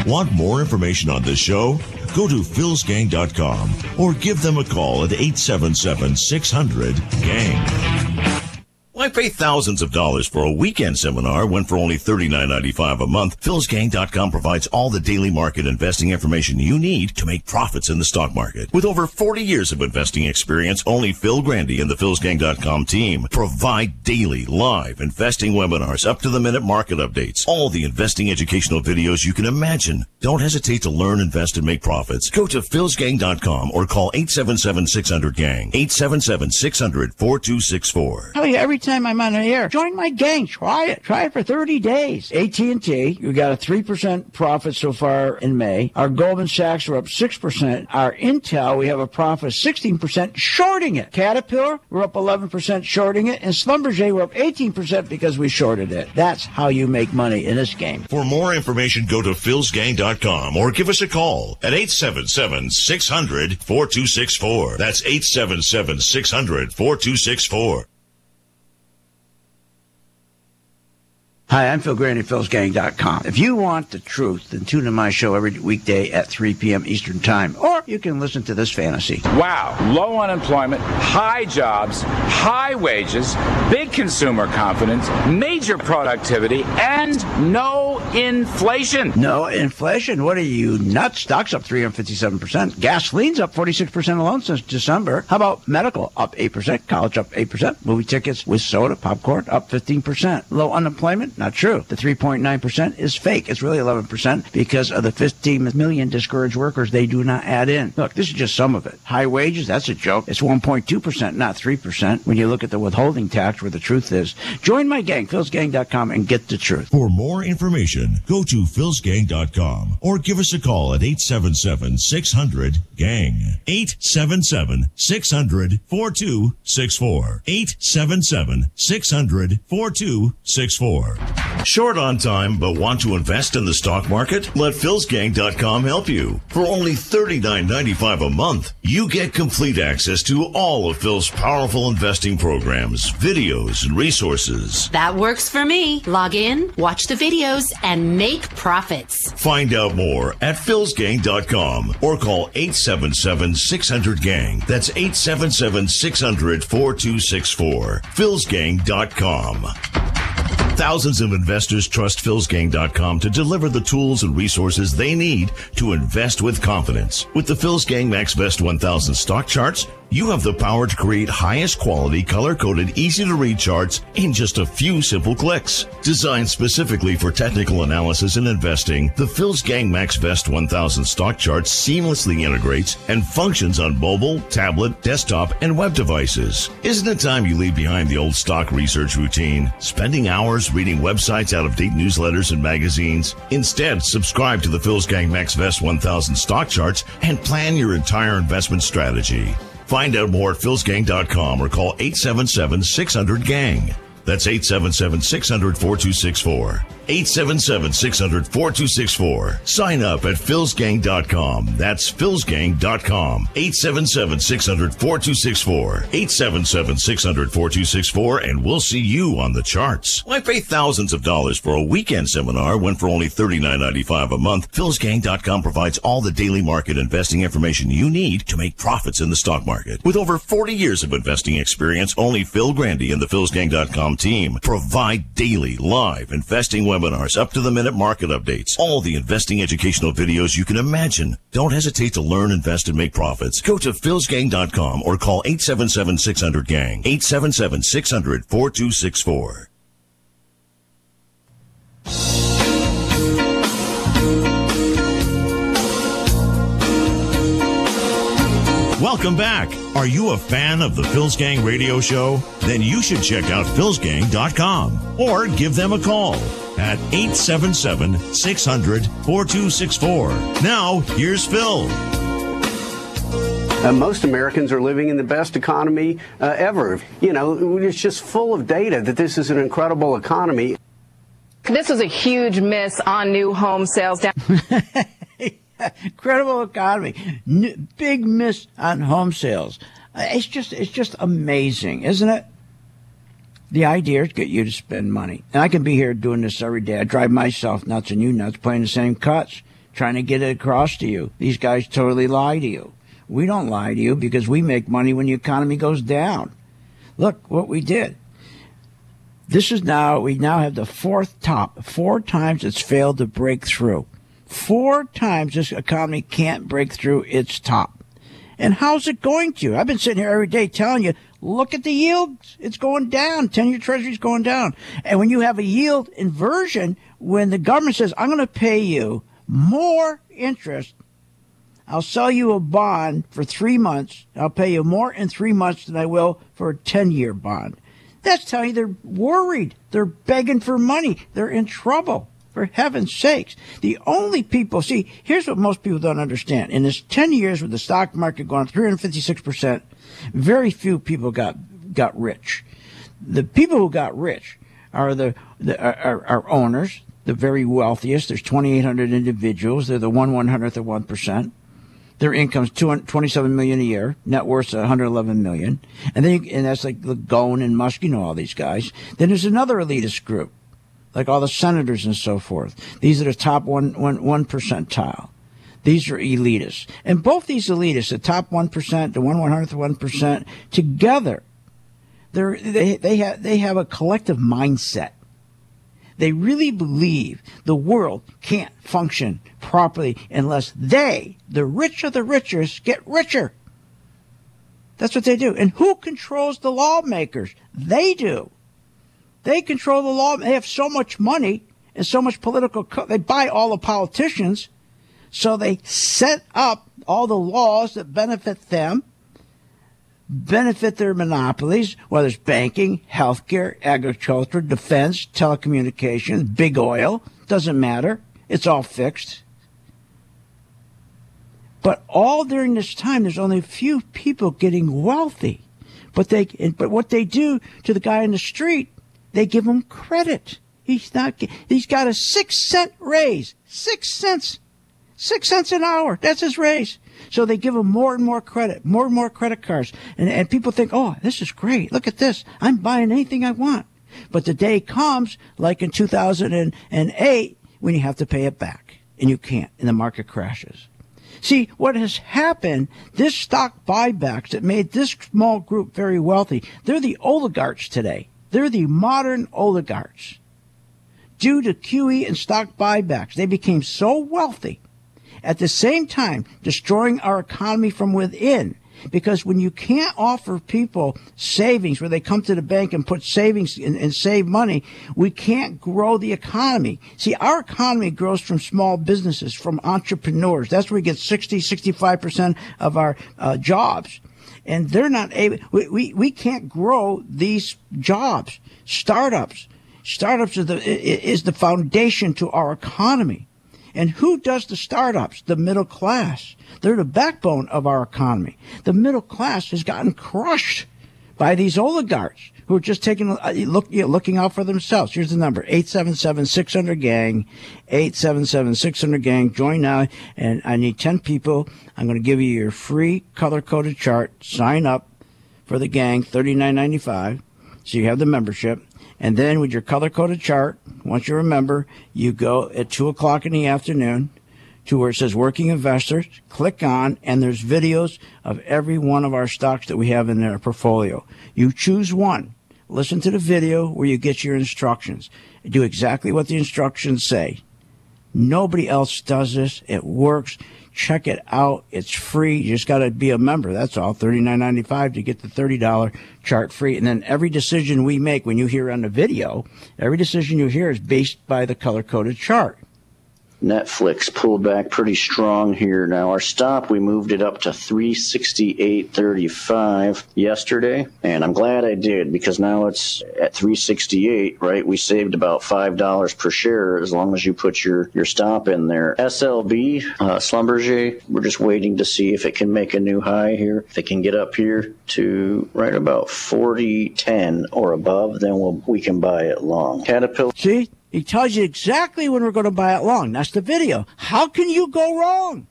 Want more information on this show? Go to philsgang.com or give them a call at 877 600 GANG. Why pay thousands of dollars for a weekend seminar when for only $39.95 a month, philsgang.com provides all the daily market investing information you need to make profits in the stock market. With over 40 years of investing experience, only Phil Grande and the philsgang.com team provide daily live investing webinars, up to the minute market updates, all the investing educational videos you can imagine. Don't hesitate to learn, invest, and make profits. Go to philsgang.com or call 877-600-GANG, 877-600-4264. Tell you every time I'm on the air, join my gang. Try it. Try it for 30 days. AT&T, we got a 3% profit so far in May. Our Goldman Sachs are up 6%. Our Intel, we have a profit of 16% shorting it. Caterpillar, we're up 11% shorting it. And Schlumberger, we're up 18% because we shorted it. That's how you make money in this game. For more information, go to philsgang.com or give us a call at 877-600-4264. That's 877-600-4264. Hi, I'm Phil Grande, philsgang.com. If you want the truth, then tune in my show every weekday at 3 p.m. Eastern Time, or you can listen to this fantasy. Wow, low unemployment, high jobs, high wages, big consumer confidence, major productivity, and no inflation. No inflation? What are you, nuts? Stocks up 357%. Gasoline's up 46% alone since December. How about medical? Up 8%. College up 8%. Movie tickets with soda, popcorn up 15%. Low unemployment? Not true. The 3.9% is fake. It's really 11% because of the 15 million discouraged workers they do not add in. Look, this is just some of it. High wages, that's a joke. It's 1.2%, not 3% when you look at the withholding tax where the truth is. Join my gang, philsgang.com, and get the truth. For more information, go to philsgang.com or give us a call at 877 600 GANG. 877 600 4264. 877 600 4264. Short on time but want to invest in the stock market? Let philsgang.com help you. For only $39.95 a month, you get complete access to all of Phil's powerful investing programs, videos, and resources. That works for me. Log in, watch the videos, and make profits. Find out more at philsgang.com or call 877 600 gang. That's 877 600 4264. philsgang.com. Thousands of investors trust philsgang.com to deliver the tools and resources they need to invest with confidence. With the Phil's Gang Max Best 1000 stock charts, you have the power to create highest quality, color coded, easy to read charts in just a few simple clicks. Designed specifically for technical analysis and investing, the Phil's Gang Max Best 1000 stock chart seamlessly integrates and functions on mobile, tablet, desktop, and web devices. Isn't it time you leave behind the old stock research routine, spending hours reading websites out of date newsletters and magazines? Instead, subscribe to the Phil's Gang Max Best 1000 stock charts and plan your entire investment strategy. Find out more at philsgang.com or call 877 600 GANG. That's 877 600 4264. 877 600 4264. Sign up at philsgang.com. That's philsgang.com. 877 600 4264. 877 600 4264, and we'll see you on the charts. Why pay thousands of dollars for a weekend seminar when for only $39.95 a month? philsgang.com provides all the daily market investing information you need to make profits in the stock market. With over 40 years of investing experience, only Phil Grande and the philsgang.com team provide daily live investing webinars, up to the minute market updates, all the investing educational videos you can imagine. Don't hesitate to learn, invest, and make profits. Go to philsgang.com or call 877 600 Welcome back. Are you a fan of the Phil's Gang radio show? Then you should check out philsgang.com or give them a call at 877 600 4264. Now, here's Phil. Uh, most Americans are living in the best economy uh, ever. You know, it's just full of data that this is an incredible economy. This was a huge miss on new home sales. Down- Incredible economy, N- big miss on home sales. Uh, It's just, it's just amazing, isn't it? The idea is to get you to spend money. And I can be here doing this every day. I drive myself nuts and you nuts playing the same cuts, trying to get it across to you. These guys totally lie to you. We don't lie to you because we make money when the economy goes down. Look what we did. This is now, we now have the fourth top. Four times it's failed to break through. Four times this economy can't break through its top. And how's it going to? I've been sitting here every day telling you, look at the yields. It's going down. 10 year treasury's going down. And when you have a yield inversion, when the government says, I'm going to pay you more interest, I'll sell you a bond for three months. I'll pay you more in three months than I will for a 10 year bond. That's telling you they're worried. They're begging for money. They're in trouble. For heaven's sakes. The only people, see, here's what most people don't understand. In this 10 years with the stock market going 356%, very few people got, got rich. The people who got rich are the, the are, are owners, the very wealthiest. There's 2,800 individuals. They're the one one hundredth of 1%. Their income's 227 million a year, net worth's 111 million. And then, you, and that's like Langone and Musk, you know, all these guys. Then there's another elitist group like all the senators and so forth. These are the top one, one, one percentile. These are elitists. And both these elitists, the top 1%, the one one hundredth one percent, together, they're, they, they, have, they have a collective mindset. They really believe the world can't function properly unless they, the rich of the richest, get richer. That's what they do. And who controls the lawmakers? They do. They control the law. They have so much money and so much political. Co- they buy all the politicians, so they set up all the laws that benefit them, benefit their monopolies, whether it's banking, healthcare, agriculture, defense, telecommunications, big oil. Doesn't matter. It's all fixed. But all during this time, there's only a few people getting wealthy. But they, but what they do to the guy in the street, they give him credit. He's not. He's got a six cent raise. Six cents. Six cents an hour. That's his raise. So they give him more and more credit, more and more credit cards. And, and people think, oh, this is great. Look at this. I'm buying anything I want. But the day comes, like in 2008, when you have to pay it back. And you can't. And the market crashes. See, what has happened, this stock buybacks that made this small group very wealthy, they're the oligarchs today. They're the modern oligarchs. Due to QE and stock buybacks, they became so wealthy. At the same time, destroying our economy from within because when you can't offer people savings where they come to the bank and put savings and, and save money, we can't grow the economy. See, our economy grows from small businesses, from entrepreneurs. That's where we get 60, 65% of our uh, jobs. And they're not able, we, we, we can't grow these jobs. Startups. Startups is the, is the foundation to our economy. And who does the startups? The middle class. They're the backbone of our economy. The middle class has gotten crushed by these oligarchs who are just taking uh, look, you know, looking out for themselves. Here's the number: 877-600-GANG, 877-600-GANG. Join now, and I need 10 people. I'm going to give you your free color-coded chart. Sign up for the gang, $39.95. So you have the membership. And then with your color-coded chart, once you remember, you go at 2 o'clock in the afternoon – to where it says working investors, click on, and there's videos of every one of our stocks that we have in our portfolio. You choose one. Listen to the video where you get your instructions. Do exactly what the instructions say. Nobody else does this. It works. Check it out. It's free. You just got to be a member. That's all. Thirty-nine ninety-five to get the thirty dollar chart free. And then every decision we make when you hear on the video, every decision you hear is based by the color coded chart. Netflix pulled back pretty strong here. Now our stop, we moved it up to 368.35 yesterday, and I'm glad I did because now it's at 368. Right, we saved about five dollars per share as long as you put your your stop in there. SLB, uh, we're just waiting to see if it can make a new high here. If it can get up here to right about 40.10 or above, then we'll we can buy it long. Caterpillar. See. He tells you exactly when we're going to buy it long. That's the video. How can you go wrong?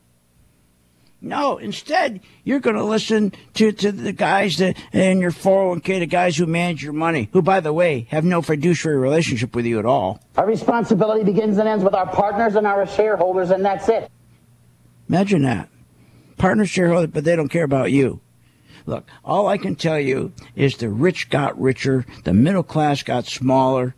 No, instead, you're going to listen to, to the guys that in your 401k, the guys who manage your money, who, by the way, have no fiduciary relationship with you at all. Our responsibility begins and ends with our partners and our shareholders, and that's it. Imagine that. Partners, shareholders, but they don't care about you. Look, all I can tell you is the rich got richer, the middle class got smaller,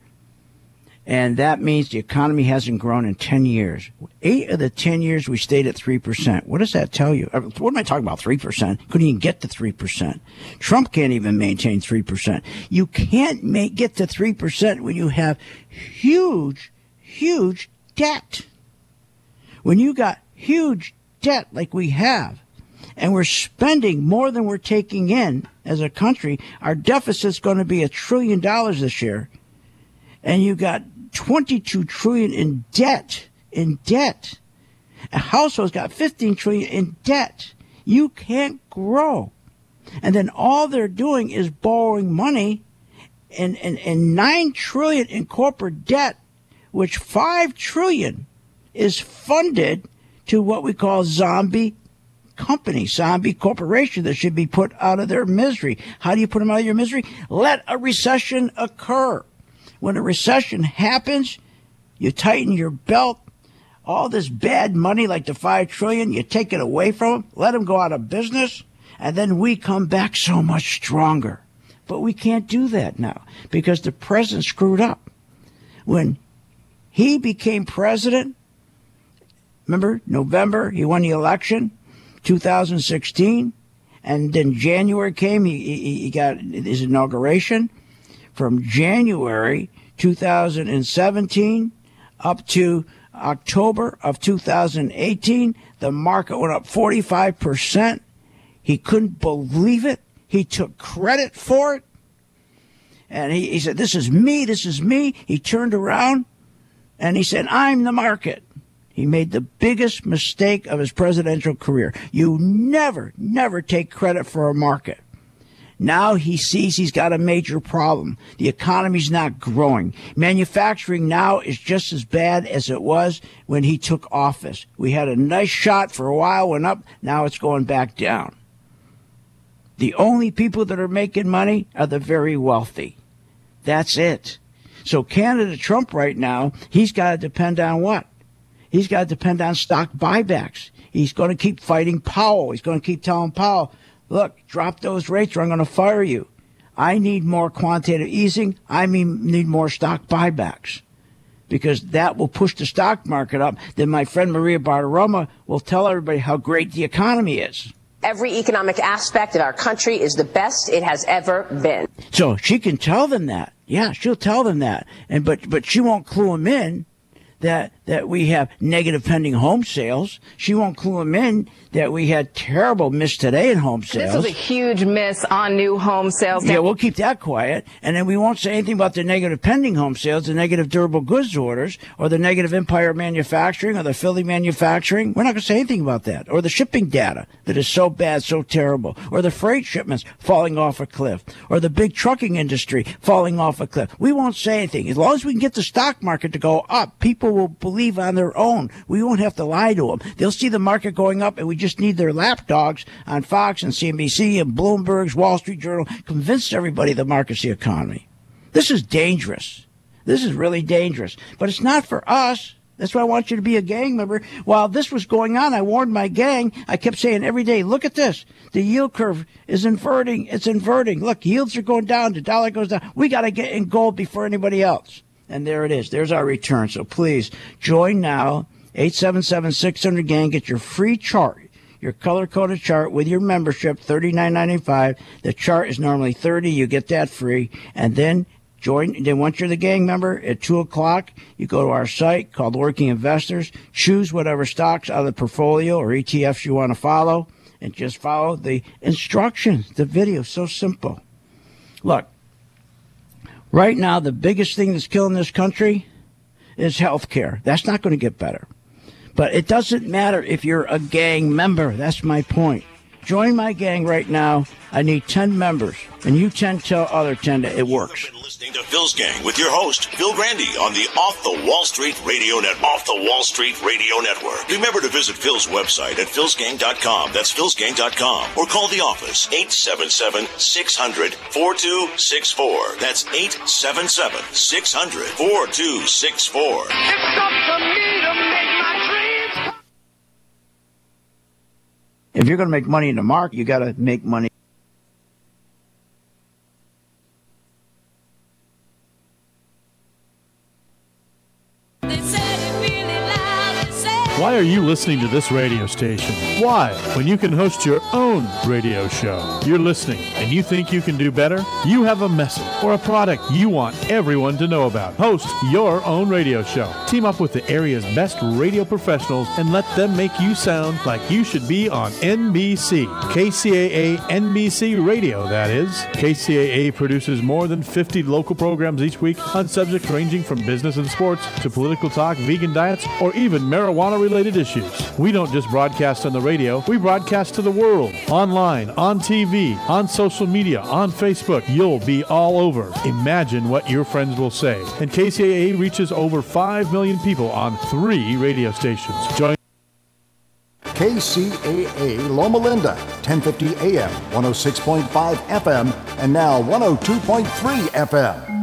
and that means the economy hasn't grown in 10 years. Eight of the 10 years we stayed at 3%. What does that tell you? Uh, what am I talking about? 3%? Couldn't even get to 3%. Trump can't even maintain 3%. You can't make, get to 3% when you have huge, huge debt. When you got huge debt like we have, and we're spending more than we're taking in as a country, our deficit's going to be a trillion dollars this year. And you got 22 trillion in debt. In debt. A household's got 15 trillion in debt. You can't grow. And then all they're doing is borrowing money and, and, and 9 trillion in corporate debt, which 5 trillion is funded to what we call zombie company, zombie corporation that should be put out of their misery. How do you put them out of your misery? Let a recession occur. When a recession happens, you tighten your belt. All this bad money, like the five trillion, you take it away from them, let them go out of business, and then we come back so much stronger. But we can't do that now because the president screwed up. When he became president, remember November, he won the election, 2016, and then January came, he, he, he got his inauguration from January 2017 up to October of 2018, the market went up 45%. He couldn't believe it. He took credit for it. And he, he said, This is me. This is me. He turned around and he said, I'm the market. He made the biggest mistake of his presidential career. You never, never take credit for a market. Now he sees he's got a major problem. The economy's not growing. Manufacturing now is just as bad as it was when he took office. We had a nice shot for a while, went up, now it's going back down. The only people that are making money are the very wealthy. That's it. So Canada Trump right now, he's got to depend on what? He's got to depend on stock buybacks. He's going to keep fighting Powell. He's going to keep telling Powell, look, drop those rates or I'm going to fire you. I need more quantitative easing. I mean, need more stock buybacks because that will push the stock market up. Then my friend Maria Bartiromo will tell everybody how great the economy is. Every economic aspect of our country is the best it has ever been. So she can tell them that. Yeah, she'll tell them that. And but but she won't clue them in that that we have negative pending home sales. She won't clue them in that we had terrible miss today in home sales. This was a huge miss on new home sales. Yeah, we'll keep that quiet. And then we won't say anything about the negative pending home sales, the negative durable goods orders, or the negative Empire manufacturing, or the Philly manufacturing. We're not going to say anything about that. Or the shipping data that is so bad, so terrible. Or the freight shipments falling off a cliff. Or the big trucking industry falling off a cliff. We won't say anything. As long as we can get the stock market to go up, people will believe on their own. We won't have to lie to them. They'll see the market going up and we just need their lapdogs on Fox and CNBC and Bloomberg's Wall Street Journal convince everybody the market's the economy. This is dangerous. This is really dangerous. But it's not for us. That's why I want you to be a gang member. While this was going on, I warned my gang. I kept saying every day, look at this. The yield curve is inverting. It's inverting. Look, yields are going down. The dollar goes down. We got to get in gold before anybody else. And there it is. There's our return. So please join now. 877 600 gang. Get your free chart your color coded chart with your membership, thirty nine ninety five. The chart is normally thirty. You get that free, and then join. Then once you're the gang member at two o'clock, you go to our site called Working Investors. Choose whatever stocks out of the portfolio or ETFs you want to follow, and just follow the instructions. The video is so simple. Look, right now the biggest thing that's killing this country is health care. That's not going to get better. But it doesn't matter if you're a gang member. That's my point. Join my gang right now. I need 10 members, and you 10 tell other 10 that it works. Listening to Phil's Gang with your host, Phil Grande, on the Off the Wall Street Radio Net, Off the Wall Street Radio Network. Remember to visit Phil's website at philsgang.com. That's philsgang.com. Or call the office, 877 600 4264. That's 877 600 4264. It's up to me to make my dreams. If you're going to make money in the market, you got to make money. Why are you listening to this radio station? Why? When you can host your own radio show. You're listening and you think you can do better? You have a message or a product you want everyone to know about. Host your own radio show. Team up with the area's best radio professionals and let them make you sound like you should be on NBC. KCAA NBC Radio, that is. KCAA produces more than 50 local programs each week on subjects ranging from business and sports to political talk, vegan diets, or even marijuana related issues. We don't just broadcast on the radio, we broadcast to the world. Online, on TV, on social media, on Facebook. You'll be all over. Imagine what your friends will say. And KCAA reaches over 5 million people on three radio stations. Join KCAA Loma Linda, 1050 AM, 106.5 FM, and now 102.3 FM.